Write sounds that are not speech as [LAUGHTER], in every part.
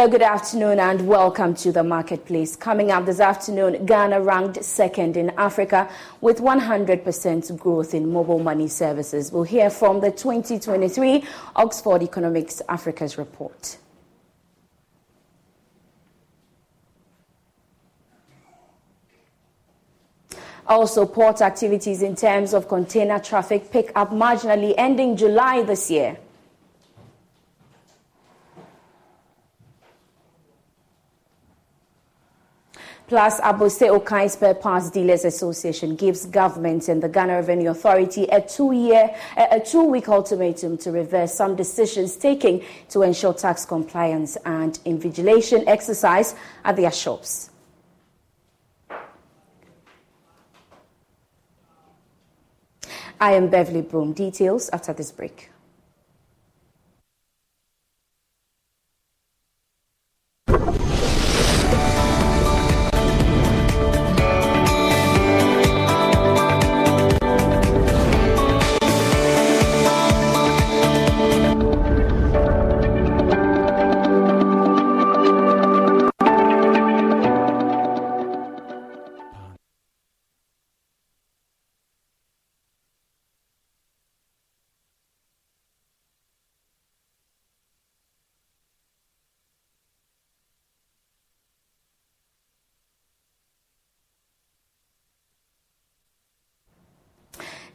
Hello, good afternoon, and welcome to the marketplace. Coming up this afternoon, Ghana ranked second in Africa with 100% growth in mobile money services. We'll hear from the 2023 Oxford Economics Africa's report. Also, port activities in terms of container traffic pick up marginally ending July this year. Plus, Abossey Okai Spare Parts Dealers Association gives government and the Ghana Revenue Authority a two-year, a two-week ultimatum to reverse some decisions taken to ensure tax compliance and invigilation exercise at their shops. I am Beverly Broom. Details after this break.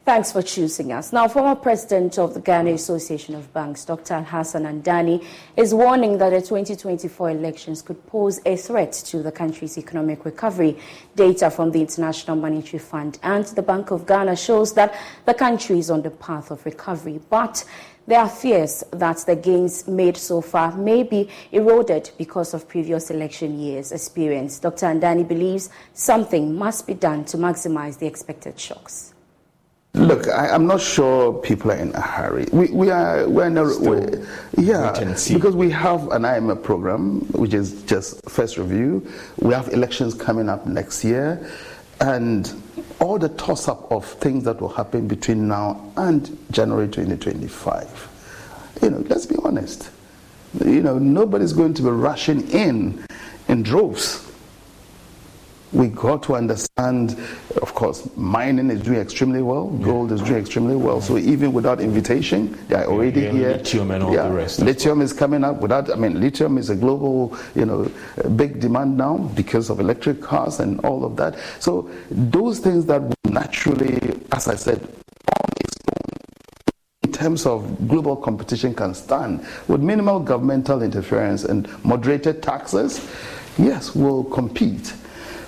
Thanks for choosing us. Now, former president of the Ghana Association of Banks, Dr. Hassan Andani, is warning that the 2024 elections could pose a threat to the country's economic recovery. Data from the International Monetary Fund and the Bank of Ghana shows that the country is on the path of recovery, but there are fears that the gains made so far may be eroded because of previous election years' experience. Dr. Andani believes something must be done to maximize the expected shocks. Look, I, am not sure people are in a hurry. We, we are we're in a we, yeah because we have an IMF program which is just first review. We have elections coming up next year, and all the toss up of things that will happen between now and January 2025. You know, let's be honest. You know, nobody's going to be rushing in in droves we got to understand, of course, mining is doing extremely well, gold is doing extremely well. So even without invitation, they are already yeah, here. Lithium and all yeah. the rest. Lithium is coming up. Without, I mean, lithium is a global, you know, big demand now because of electric cars and all of that. So those things that naturally, as I said, in terms of global competition can stand with minimal governmental interference and moderated taxes, yes, will compete.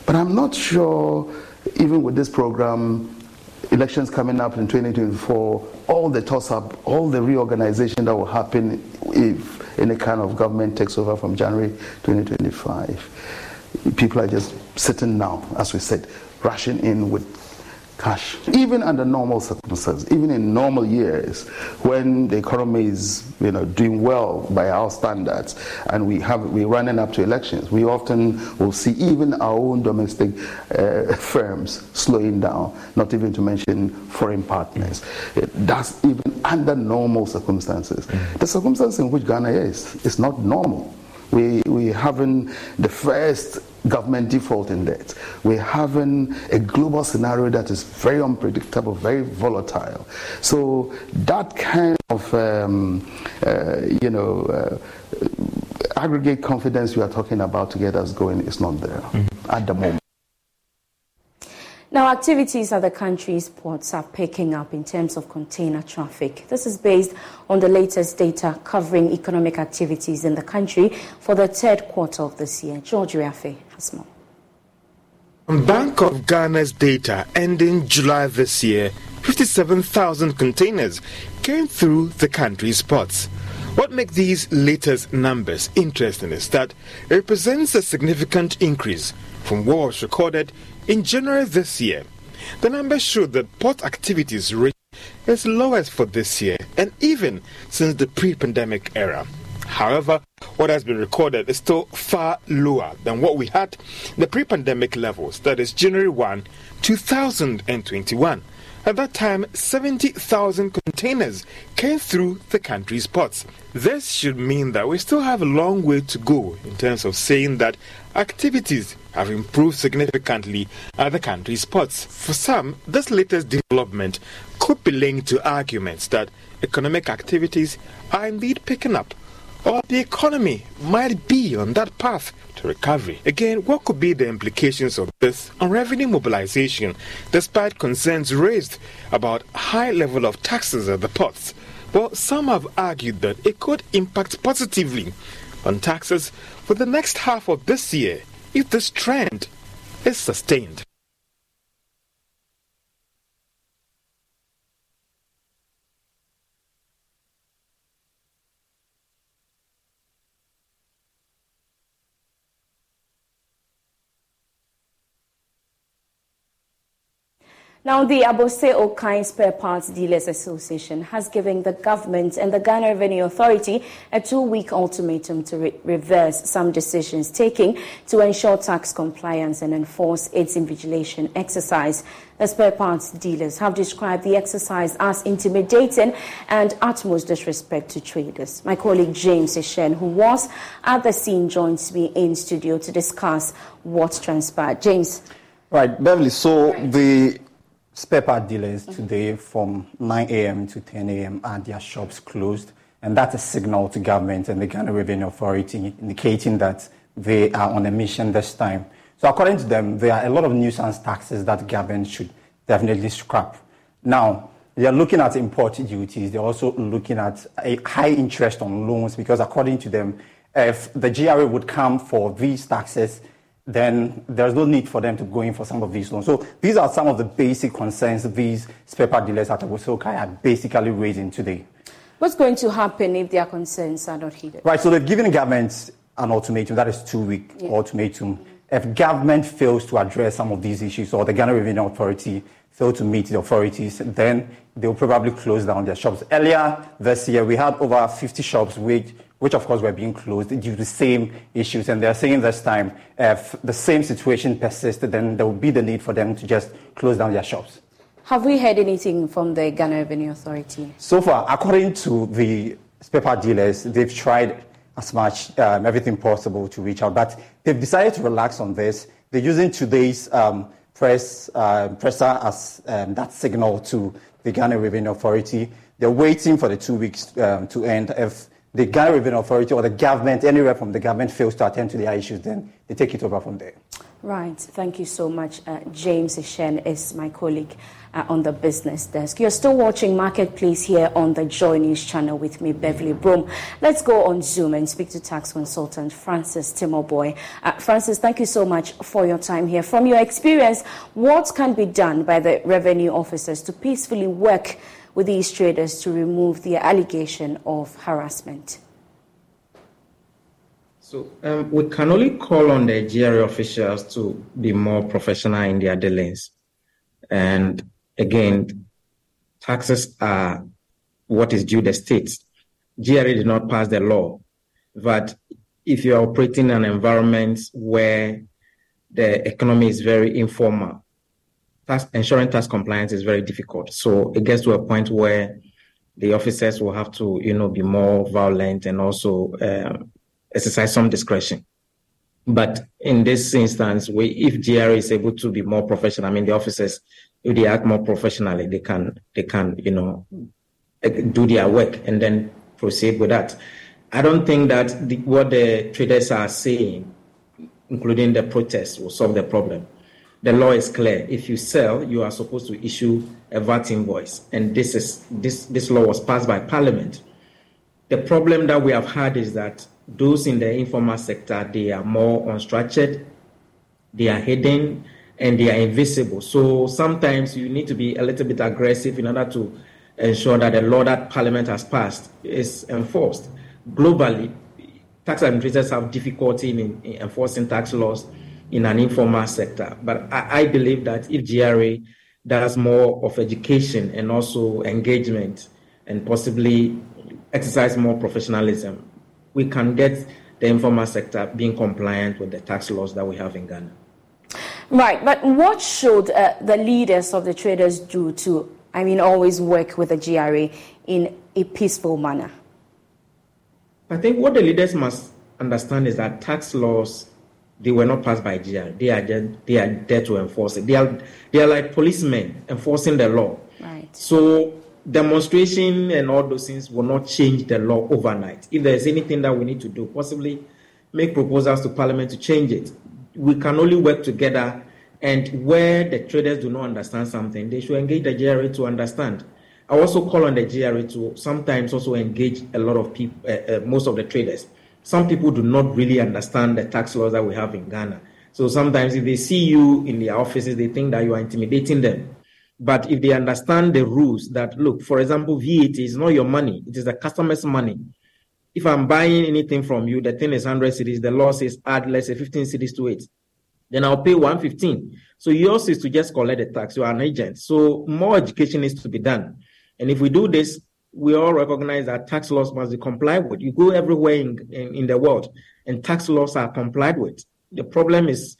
But I'm not sure, even with this program, elections coming up in 2024, all the toss up, all the reorganization that will happen if any kind of government takes over from January 2025. People are just sitting now, as we said, rushing in with cash. Even under normal circumstances, even in normal years, when the economy is you know doing well by our standards, and we have we're running up to elections, we often will see even our own domestic uh, [LAUGHS] firms slowing down. Not even to mention foreign partners. That's even under normal circumstances. Mm-hmm. The circumstances in which Ghana is is not normal. We, we having the first government default in debt. We're having a global scenario that is very unpredictable, very volatile. So that kind of, um, uh, you know, uh, aggregate confidence we are talking about to get us going is not there mm-hmm. at the moment. Now, activities at the country's ports are picking up in terms of container traffic. This is based on the latest data covering economic activities in the country for the third quarter of this year. George Riafe has more. Bank of Ghana's data ending July this year, 57,000 containers came through the country's ports. What makes these latest numbers interesting is that it represents a significant increase from what was recorded in January this year, the numbers showed that port activities reached its lowest for this year and even since the pre pandemic era. However, what has been recorded is still far lower than what we had the pre pandemic levels, that is January 1, 2021. At that time, 70,000 containers came through the country's ports. This should mean that we still have a long way to go in terms of saying that activities have improved significantly at the country's ports. For some, this latest development could be linked to arguments that economic activities are indeed picking up or the economy might be on that path to recovery. Again, what could be the implications of this on revenue mobilization despite concerns raised about high level of taxes at the ports? Well, some have argued that it could impact positively on taxes for the next half of this year if this trend is sustained. Now, the Abossey Okai Spare Parts Dealers Association has given the government and the Ghana Revenue Authority a two-week ultimatum to re reverse some decisions taken to ensure tax compliance and enforce its invigilation exercise. The spare parts dealers have described the exercise as intimidating and utmost disrespect to traders. My colleague James Ishen, who was at the scene, joins me in studio to discuss what transpired. James. Right, Beverly. So the spare part dealers today from 9 a.m. to 10 a.m. are their shops closed. And that's a signal to government and the Ghana Revenue Authority indicating that they are on a mission this time. So according to them, there are a lot of nuisance taxes that government should definitely scrap. Now, they are looking at import duties. They're also looking at a high interest on loans because according to them, if the GRA would come for these taxes, then there's no need for them to go in for some of these loans. So these are some of the basic concerns these spare part dealers at Abossey Okai are basically raising today. What's going to happen if their concerns are not heeded? Right, so they've given government an ultimatum, that is two-week yeah. ultimatum. If government fails to address some of these issues or the Ghana Revenue Authority fail to meet the authorities, then they'll probably close down their shops. Earlier this year, we had over 50 shops which which of course were being closed due to the same issues. And they're saying this time, if the same situation persisted, then there would be the need for them to just close down their shops. Have we heard anything from the Ghana Revenue Authority? So far, according to the spare dealers, they've tried as much, um, everything possible to reach out, but they've decided to relax on this. They're using today's um, press uh, presser as um, that signal to the Ghana Revenue Authority. They're waiting for the two weeks um, to end. If the Ghana Revenue Authority or the government, anywhere from the government, fails to attend to their issues, then they take it over from there. Right. Thank you so much. Uh, James Ishen is my colleague uh, on the business desk. You're still watching Marketplace here on the Joy News channel with me, Beverly Broom. Let's go on Zoom and speak to tax consultant Francis Timoboy. Uh, Francis, thank you so much for your time here. From your experience, what can be done by the revenue officers to peacefully work with these traders to remove the allegation of harassment? So um, we can only call on the GRA officials to be more professional in their dealings. And again, taxes are what is due the states. GRA did not pass the law, but if you are operating in an environment where the economy is very informal, tax, ensuring tax compliance is very difficult. So it gets to a point where the officers will have to, you know, be more violent and also um, exercise some discretion. But in this instance, we, if GRA is able to be more professional, I mean, the officers, if they act more professionally, they can, they can, you know, do their work and then proceed with that. I don't think that the, what the traders are saying, including the protests, will solve the problem. The law is clear. If you sell, you are supposed to issue a VAT invoice, and this is this this law was passed by Parliament. The problem that we have had is that those in the informal sector they are more unstructured, they are hidden, and they are invisible. So sometimes you need to be a little bit aggressive in order to ensure that the law that Parliament has passed is enforced globally, tax administrators have difficulty in, in, enforcing tax laws in an informal sector. But I, I, believe that if GRA does more of education and also engagement and possibly exercise more professionalism, we can get the informal sector being compliant with the tax laws that we have in Ghana. Right, but what should uh, the leaders of the traders do to, I mean, always work with the GRA in a peaceful manner? I think what the leaders must understand is that tax laws they were not passed by GR. They are there, they are there to enforce it. They are they are like policemen enforcing the law. Right. So demonstration and all those things will not change the law overnight. If there is anything that we need to do, possibly make proposals to Parliament to change it. We can only work together. And where the traders do not understand something, they should engage the GRA to understand. I also call on the GRA to sometimes also engage a lot of people, uh, uh, most of the traders. Some people do not really understand the tax laws that we have in Ghana. So sometimes if they see you in their offices, they think that you are intimidating them. But if they understand the rules that, look, for example, VAT is not your money, it is the customer's money. If I'm buying anything from you, the thing is 100 cedis, the law says add, let's say 15 cedis to it. Then I'll pay 115. So yours is to just collect the tax. You are an agent. So more education needs to be done. And if we do this, we all recognize that tax laws must be complied with. You go everywhere in, in, in, the world, and tax laws are complied with. The problem is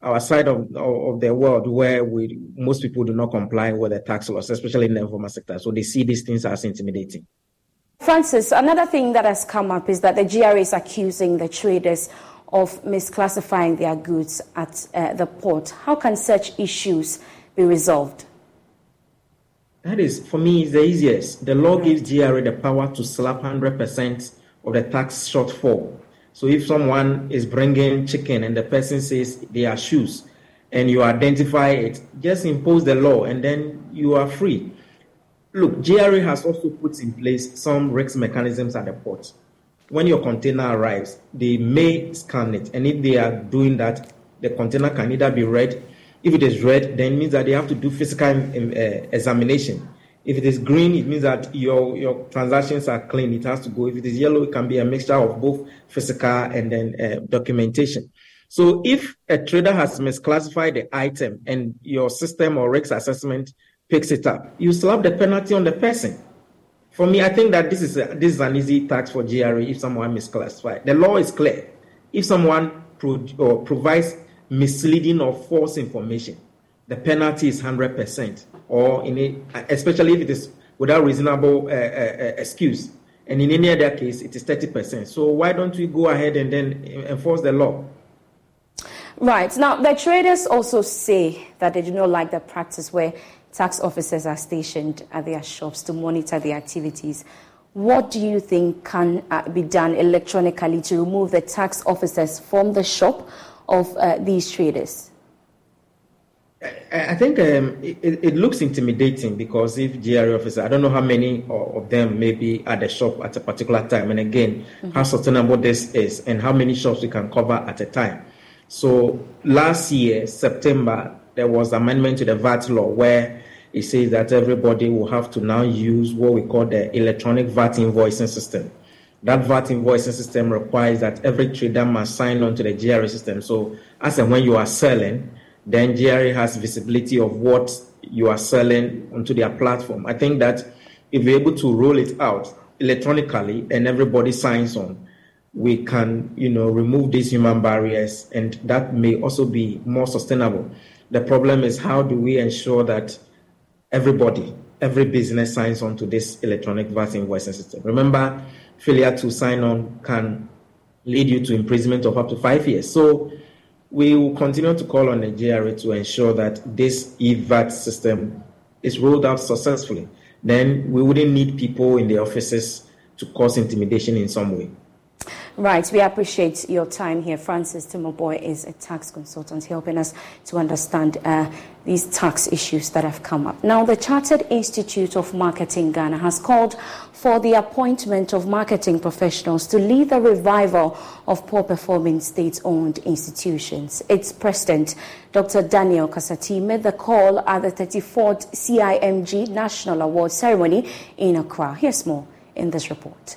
our side of, of, the world where we most people do not comply with the tax laws, especially in the informal sector. So they see these things as intimidating. Francis, another thing that has come up is that the GRA is accusing the traders of misclassifying their goods at uh, the port. How can such issues be resolved? That is, for me, is the easiest. The law gives GRA the power to slap 100% of the tax shortfall. So if someone is bringing chicken and the person says they are shoes, and you identify it, just impose the law and then you are free. Look, GRA has also put in place some risk mechanisms at the port. When your container arrives, they may scan it, and if they are doing that, the container can either be read if it is red, then it means that they have to do physical um, uh, examination. If it is green, it means that your, your transactions are clean. It has to go. If it is yellow, it can be a mixture of both physical and then uh, documentation. So if a trader has misclassified the item and your system or risk assessment picks it up, you slap the penalty on the person. For me, I think that this is a, this is an easy tax for GRA if someone misclassified. The law is clear. If someone pro- provides misleading or false information, the penalty is 100%, or in a, especially if it is without reasonable uh, uh, uh excuse. And in any other case, it is 30%. So why don't we go ahead and then enforce the law? Right. Now, the traders also say that they do not like the practice where tax officers are stationed at their shops to monitor the activities. What do you think can uh, be done electronically to remove the tax officers from the shop of uh, these traders? I think um, it, it, looks intimidating because if GRA officer, I don't know how many of them may be at the shop at a particular time, and again, mm-hmm. how sustainable this is, and how many shops we can cover at a time. So last year, September, there was amendment to the VAT law where it says that everybody will have to now use what we call the electronic VAT invoicing system that VAT invoicing system requires that every trader must sign on to the GRA system. So, as and when you are selling, then GRA has visibility of what you are selling onto their platform. I think that if we're able to roll it out electronically and everybody signs on, we can, you know, remove these human barriers and that may also be more sustainable. The problem is how do we ensure that everybody, every business signs on to this electronic VAT invoicing system? Remember, failure to sign on can lead you to imprisonment of up to five years. So we will continue to call on GRA to ensure that this EVAT system is rolled out successfully. Then we wouldn't need people in the offices to cause intimidation in some way. Right, we appreciate your time here. Francis Timoboy is a tax consultant helping us to understand uh, these tax issues that have come up. Now, the Chartered Institute of Marketing Ghana has called for the appointment of marketing professionals to lead the revival of poor performing state owned institutions. Its president, Dr. Daniel Kasati, made the call at the 34th CIMG National Award ceremony in Accra. Here's more in this report.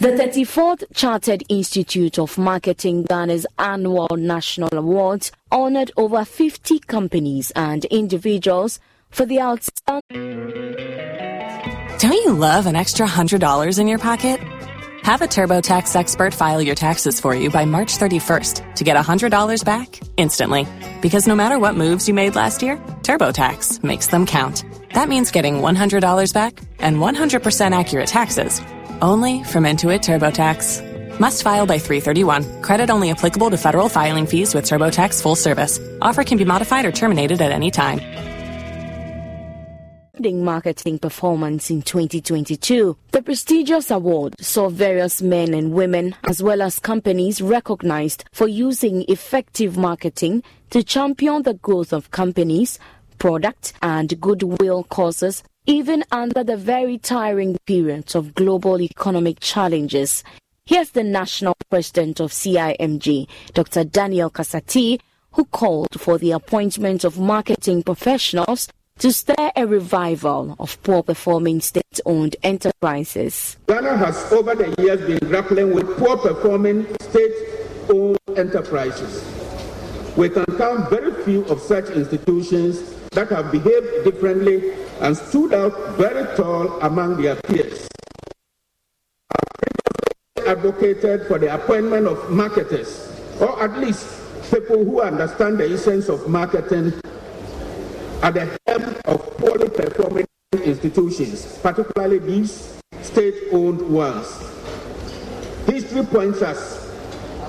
The 34th Chartered Institute of Marketing Ghana's annual national awards honored over 50 companies and individuals for the outstanding. Don't you love an extra $100 in your pocket? Have a TurboTax expert file your taxes for you by March 31st to get $100 back instantly. Because no matter what moves you made last year, TurboTax makes them count. That means getting $100 back and 100% accurate taxes only from Intuit TurboTax. Must file by 331. Credit only applicable to federal filing fees with TurboTax full service. Offer can be modified or terminated at any time. Marketing performance in 2022. The prestigious award saw various men and women, as well as companies, recognized for using effective marketing to champion the growth of companies, product, and goodwill causes even under the very tiring periods of global economic challenges. Here's the national president of CIMG, Dr. Daniel Kasati, who called for the appointment of marketing professionals to stir a revival of poor performing state owned enterprises. Ghana has over the years been grappling with poor performing state owned enterprises. We can count very few of such institutions that have behaved differently and stood out very tall among their peers. advocated for the appointment of marketers, or at least people who understand the essence of marketing at the helm of poorly performing institutions, particularly these state-owned ones. History points us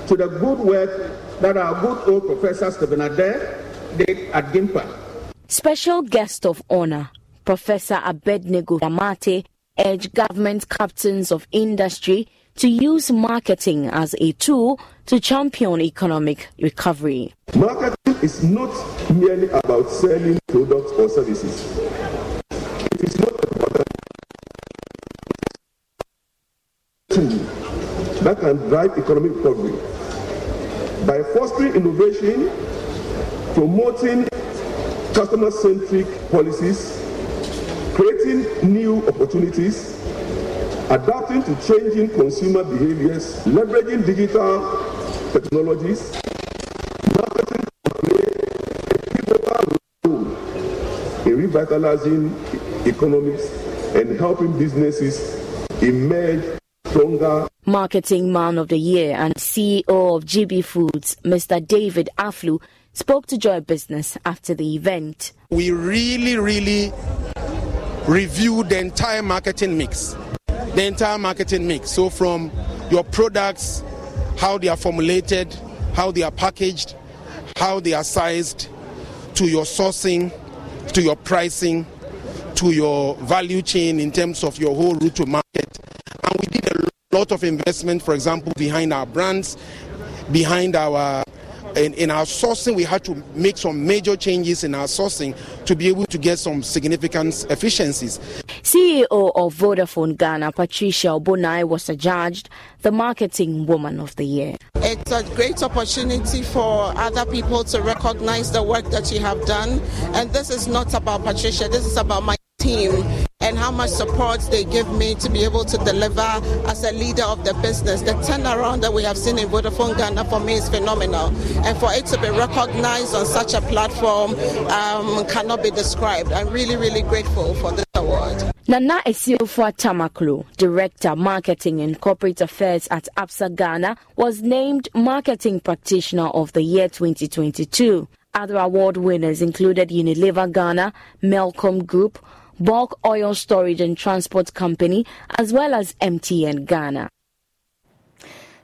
to the good work that our good old Professor Stephen Adei did at GIMPA Special guest of honor, Professor Abednego Damate, urged government captains of industry to use marketing as a tool to champion economic recovery. Marketing is not merely about selling products or services. It is not about that can drive economic recovery. By fostering innovation, promoting customer-centric policies, creating new opportunities, adapting to changing consumer behaviors, leveraging digital technologies, marketing play a pivotal role in revitalizing economies and helping businesses emerge stronger. Marketing Man of the Year and CEO of GB Foods, Mr. David Aflu, spoke to Joy Business after the event. We really, really reviewed the entire marketing mix. The entire marketing mix. So, from your products, how they are formulated, how they are packaged, how they are sized, to your sourcing, to your pricing, to your value chain in terms of your whole route to market. And we did a lot of investment, for example, behind our brands, behind our in, in our sourcing, we had to make some major changes in our sourcing to be able to get some significant efficiencies. CEO of Vodafone Ghana, Patricia Obo-Nai, was adjudged the Marketing Woman of the Year. It's a great opportunity for other people to recognize the work that you have done. And this is not about Patricia, this is about my team and how much support they give me to be able to deliver as a leader of the business. The turnaround that we have seen in Vodafone Ghana for me is phenomenal. And for it to be recognized on such a platform um, cannot be described. I'm really, really grateful for this award. Nana Esiofo Tamaklo, Director Marketing and Corporate Affairs at Absa Ghana, was named Marketing Practitioner of the Year 2022. Other award winners included Unilever Ghana, Melcom Group, Bulk Oil Storage and Transport Company, as well as MTN Ghana.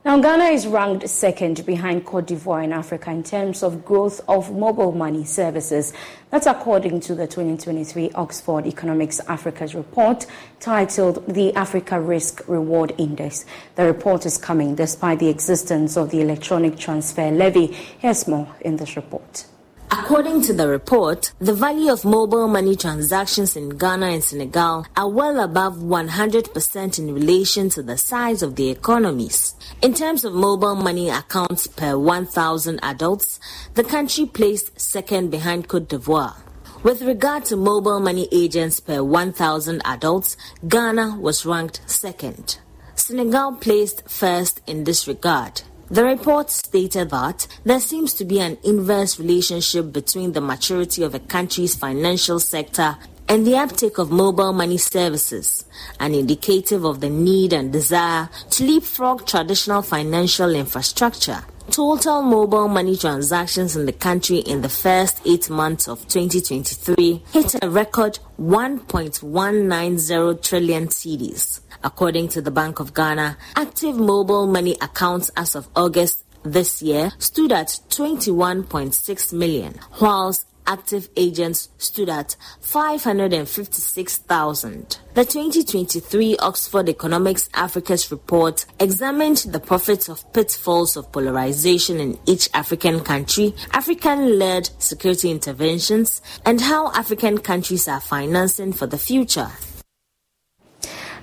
Now, Ghana is ranked second behind Cote d'Ivoire in Africa in terms of growth of mobile money services. That's according to the 2023 Oxford Economics Africa's report titled The Africa Risk Reward Index. The report is coming despite the existence of the electronic transfer levy. Here's more in this report. According to the report, the value of mobile money transactions in Ghana and Senegal are well above 100% in relation to the size of the economies. In terms of mobile money accounts per 1,000 adults, the country placed second behind Cote d'Ivoire. With regard to mobile money agents per 1,000 adults, Ghana was ranked second. Senegal placed first in this regard. The report stated that there seems to be an inverse relationship between the maturity of a country's financial sector and the uptake of mobile money services, an indicative of the need and desire to leapfrog traditional financial infrastructure. Total mobile money transactions in the country in the first eight months of 2023 hit a record 1.190 trillion cedis. According to the Bank of Ghana, active mobile money accounts as of August this year stood at 21.6 million, whilst active agents stood at 556,000. The 2023 Oxford Economics Africa's report examined the profits of pitfalls of polarization in each African country, African led security interventions, and how African countries are financing for the future.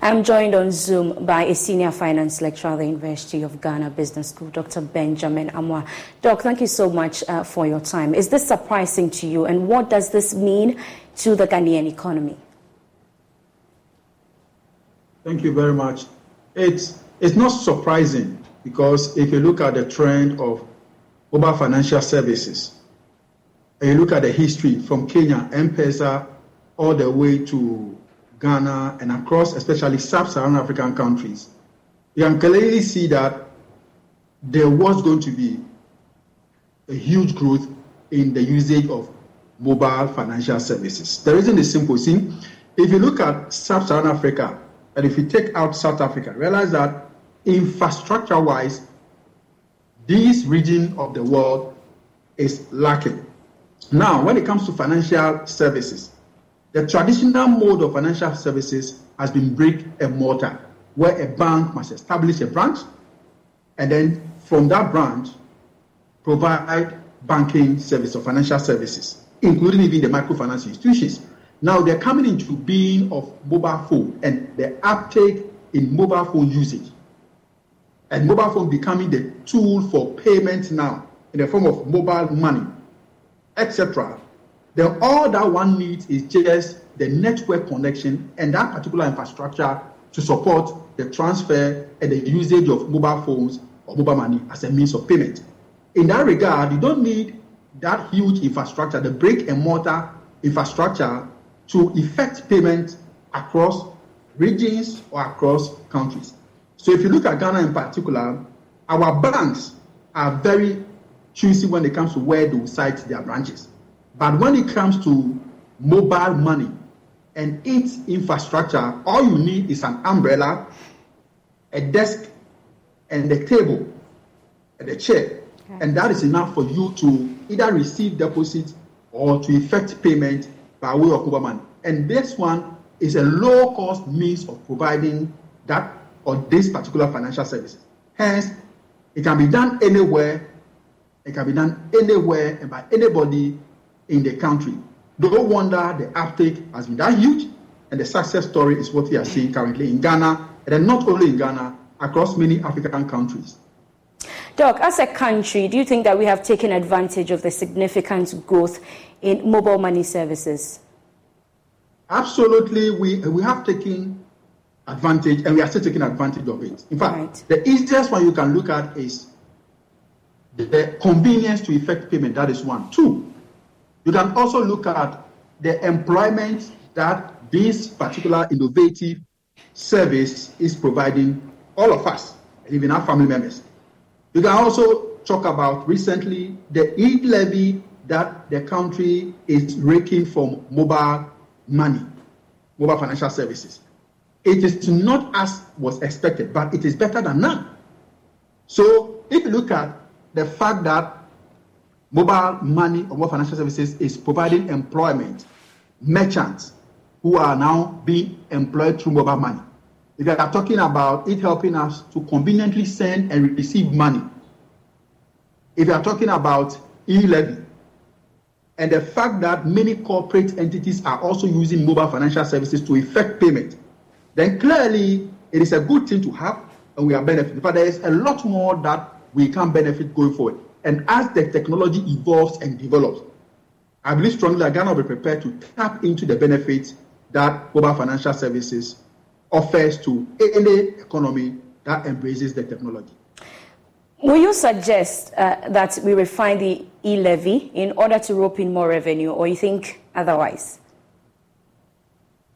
I'm joined on Zoom by a senior finance lecturer at the University of Ghana Business School, Dr. Benjamin Amoah. Doc, thank you so much uh, for your time. Is this surprising to you, and what does this mean to the Ghanaian economy? Thank you very much. It's, it's not surprising because if you look at the trend of mobile financial services, and you look at the history from Kenya, M-Pesa, all the way to Ghana, and across especially sub-Saharan African countries, you can clearly see that there was going to be a huge growth in the usage of mobile financial services. The reason is simple. See, if you look at sub-Saharan Africa, and if you take out South Africa, realize that infrastructure-wise, this region of the world is lacking. Now, when it comes to financial services, the traditional mode of financial services has been brick and mortar, where a bank must establish a branch and then from that branch provide banking service or financial services, including even the microfinance institutions. Now they're coming into being of mobile phone and the uptake in mobile phone usage. And mobile phone becoming the tool for payment now in the form of mobile money, etc then all that one needs is just the network connection and that particular infrastructure to support the transfer and the usage of mobile phones or mobile money as a means of payment. In that regard, you don't need that huge infrastructure, the brick and mortar infrastructure, to effect payment across regions or across countries. So if you look at Ghana in particular, our banks are very choosy when it comes to where they will site their branches. But when it comes to mobile money and its infrastructure, all you need is an umbrella, a desk, and a table, and a chair. Okay. And that is enough for you to either receive deposit or to effect payment by way of mobile money. And this one is a low cost means of providing that or this particular financial services. Hence, it can be done anywhere, it can be done anywhere and by anybody in the country. No wonder the uptake has been that huge, and the success story is what we are seeing currently in Ghana, and then not only in Ghana, across many African countries. Doc, as a country, do you think that we have taken advantage of the significant growth in mobile money services? Absolutely, we, we have taken advantage and we are still taking advantage of it. In fact, right. the easiest one you can look at is the, the convenience to effect payment. That is one. Two, you can also look at the employment that this particular innovative service is providing all of us, even our family members. You can also talk about recently the e-levy that the country is raking from mobile money, mobile financial services. It is not as was expected, but it is better than none. So if you look at the fact that mobile money or mobile financial services is providing employment, merchants who are now being employed through mobile money. If you are talking about it helping us to conveniently send and receive money, if you are talking about e-levy, and the fact that many corporate entities are also using mobile financial services to effect payment, then clearly it is a good thing to have and we are benefiting. But there is a lot more that we can benefit going forward. And as the technology evolves and develops, I believe strongly that Ghana will be prepared to tap into the benefits that mobile financial services offers to any economy that embraces the technology. Will you suggest uh, that we refine the e-levy in order to rope in more revenue, or you think otherwise?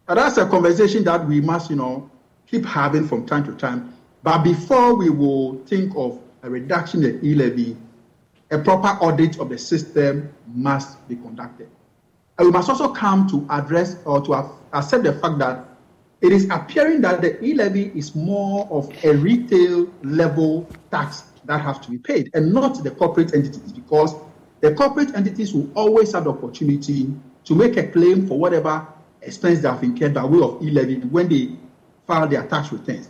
That's a conversation that we must, you know, keep having from time to time. But before we will think of a reduction in the e-levy, a proper audit of the system must be conducted. And we must also come to address or to accept the fact that it is appearing that the e-levy is more of a retail level tax that has to be paid and not the corporate entities because the corporate entities will always have the opportunity to make a claim for whatever expense they have incurred by way of e-levy when they file their tax returns.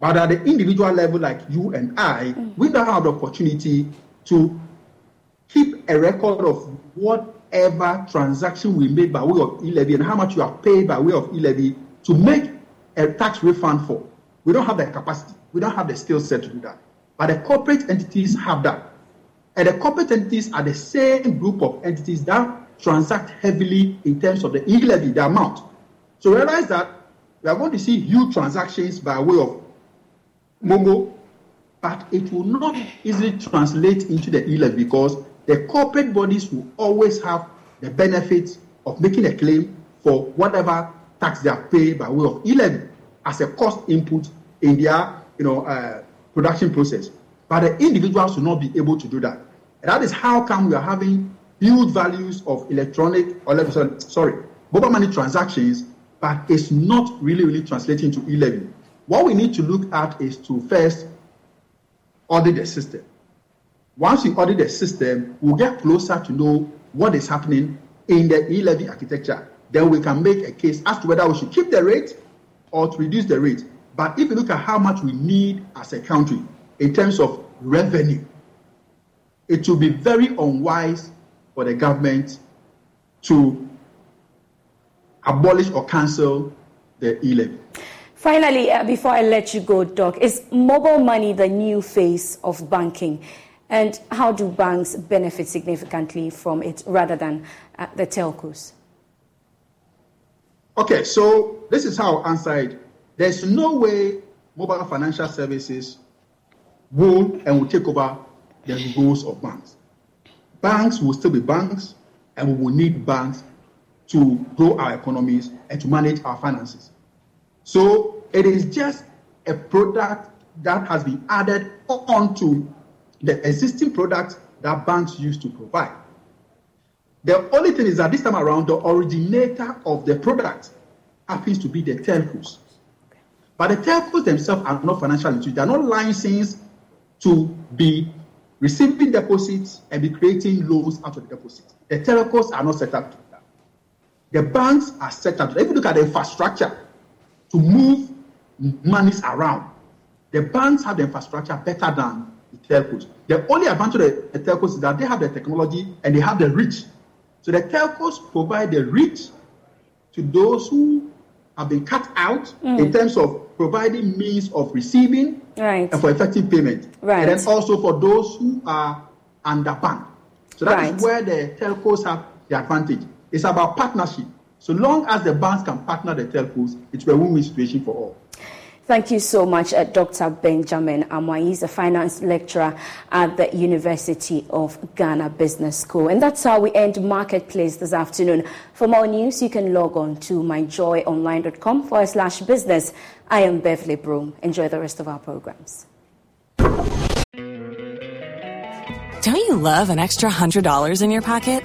But at the individual level, like you and I, mm. we don't have the opportunity to keep a record of whatever transaction we made by way of e-levy and how much you have paid by way of e-levy to make a tax refund for. We don't have the capacity. We don't have the skill set to do that. But the corporate entities have that. And the corporate entities are the same group of entities that transact heavily in terms of the e-levy, the amount. So realize that we are going to see huge transactions by way of Momo, but it will not easily translate into the e-levy because the corporate bodies will always have the benefit of making a claim for whatever tax they are paid by way of e-levy as a cost input in their you know, uh, production process. But the individuals will not be able to do that. And that is how come we are having huge values of electronic, or sorry, mobile money transactions, but it's not really, really translating to e-levy. What we need to look at is to first audit the system. Once we audit the system, we'll get closer to know what is happening in the e-levy architecture. Then we can make a case as to whether we should keep the rate or to reduce the rate. But if you look at how much we need as a country in terms of revenue, it will be very unwise for the government to abolish or cancel the e-levy. Finally, uh, before I let you go, Doc, is mobile money the new face of banking? And how do banks benefit significantly from it rather than uh, the telcos? Okay, so this is how I'll answer it. There's no way mobile financial services will and will take over the roles of banks. Banks will still be banks, and we will need banks to grow our economies and to manage our finances. So it is just a product that has been added onto the existing products that banks used to provide. The only thing is that this time around, the originator of the product happens to be the telcos. But the telcos themselves are not financial institutions. They are not licensed to be receiving deposits and be creating loans out of the deposits. The telcos are not set up to do that. The banks are set up. To, If you look at the infrastructure to move monies around, the banks have the infrastructure better than telcos. The only advantage of the telcos is that they have the technology and they have the reach. So the telcos provide the reach to those who have been cut out mm. in terms of providing means of receiving right. and for effective payment. Right. And then also for those who are underbanked. So that right. is where the telcos have the advantage. It's about partnership. So long as the banks can partner the telcos, it's a win-win situation for all. Thank you so much, uh, Dr. Benjamin Amoah. He's a finance lecturer at the University of Ghana Business School. And that's how we end Marketplace this afternoon. For more news, you can log on to myjoyonline.com forward slash business. I am Beverly Broom. Enjoy the rest of our programs. Don't you love an extra $100 in your pocket?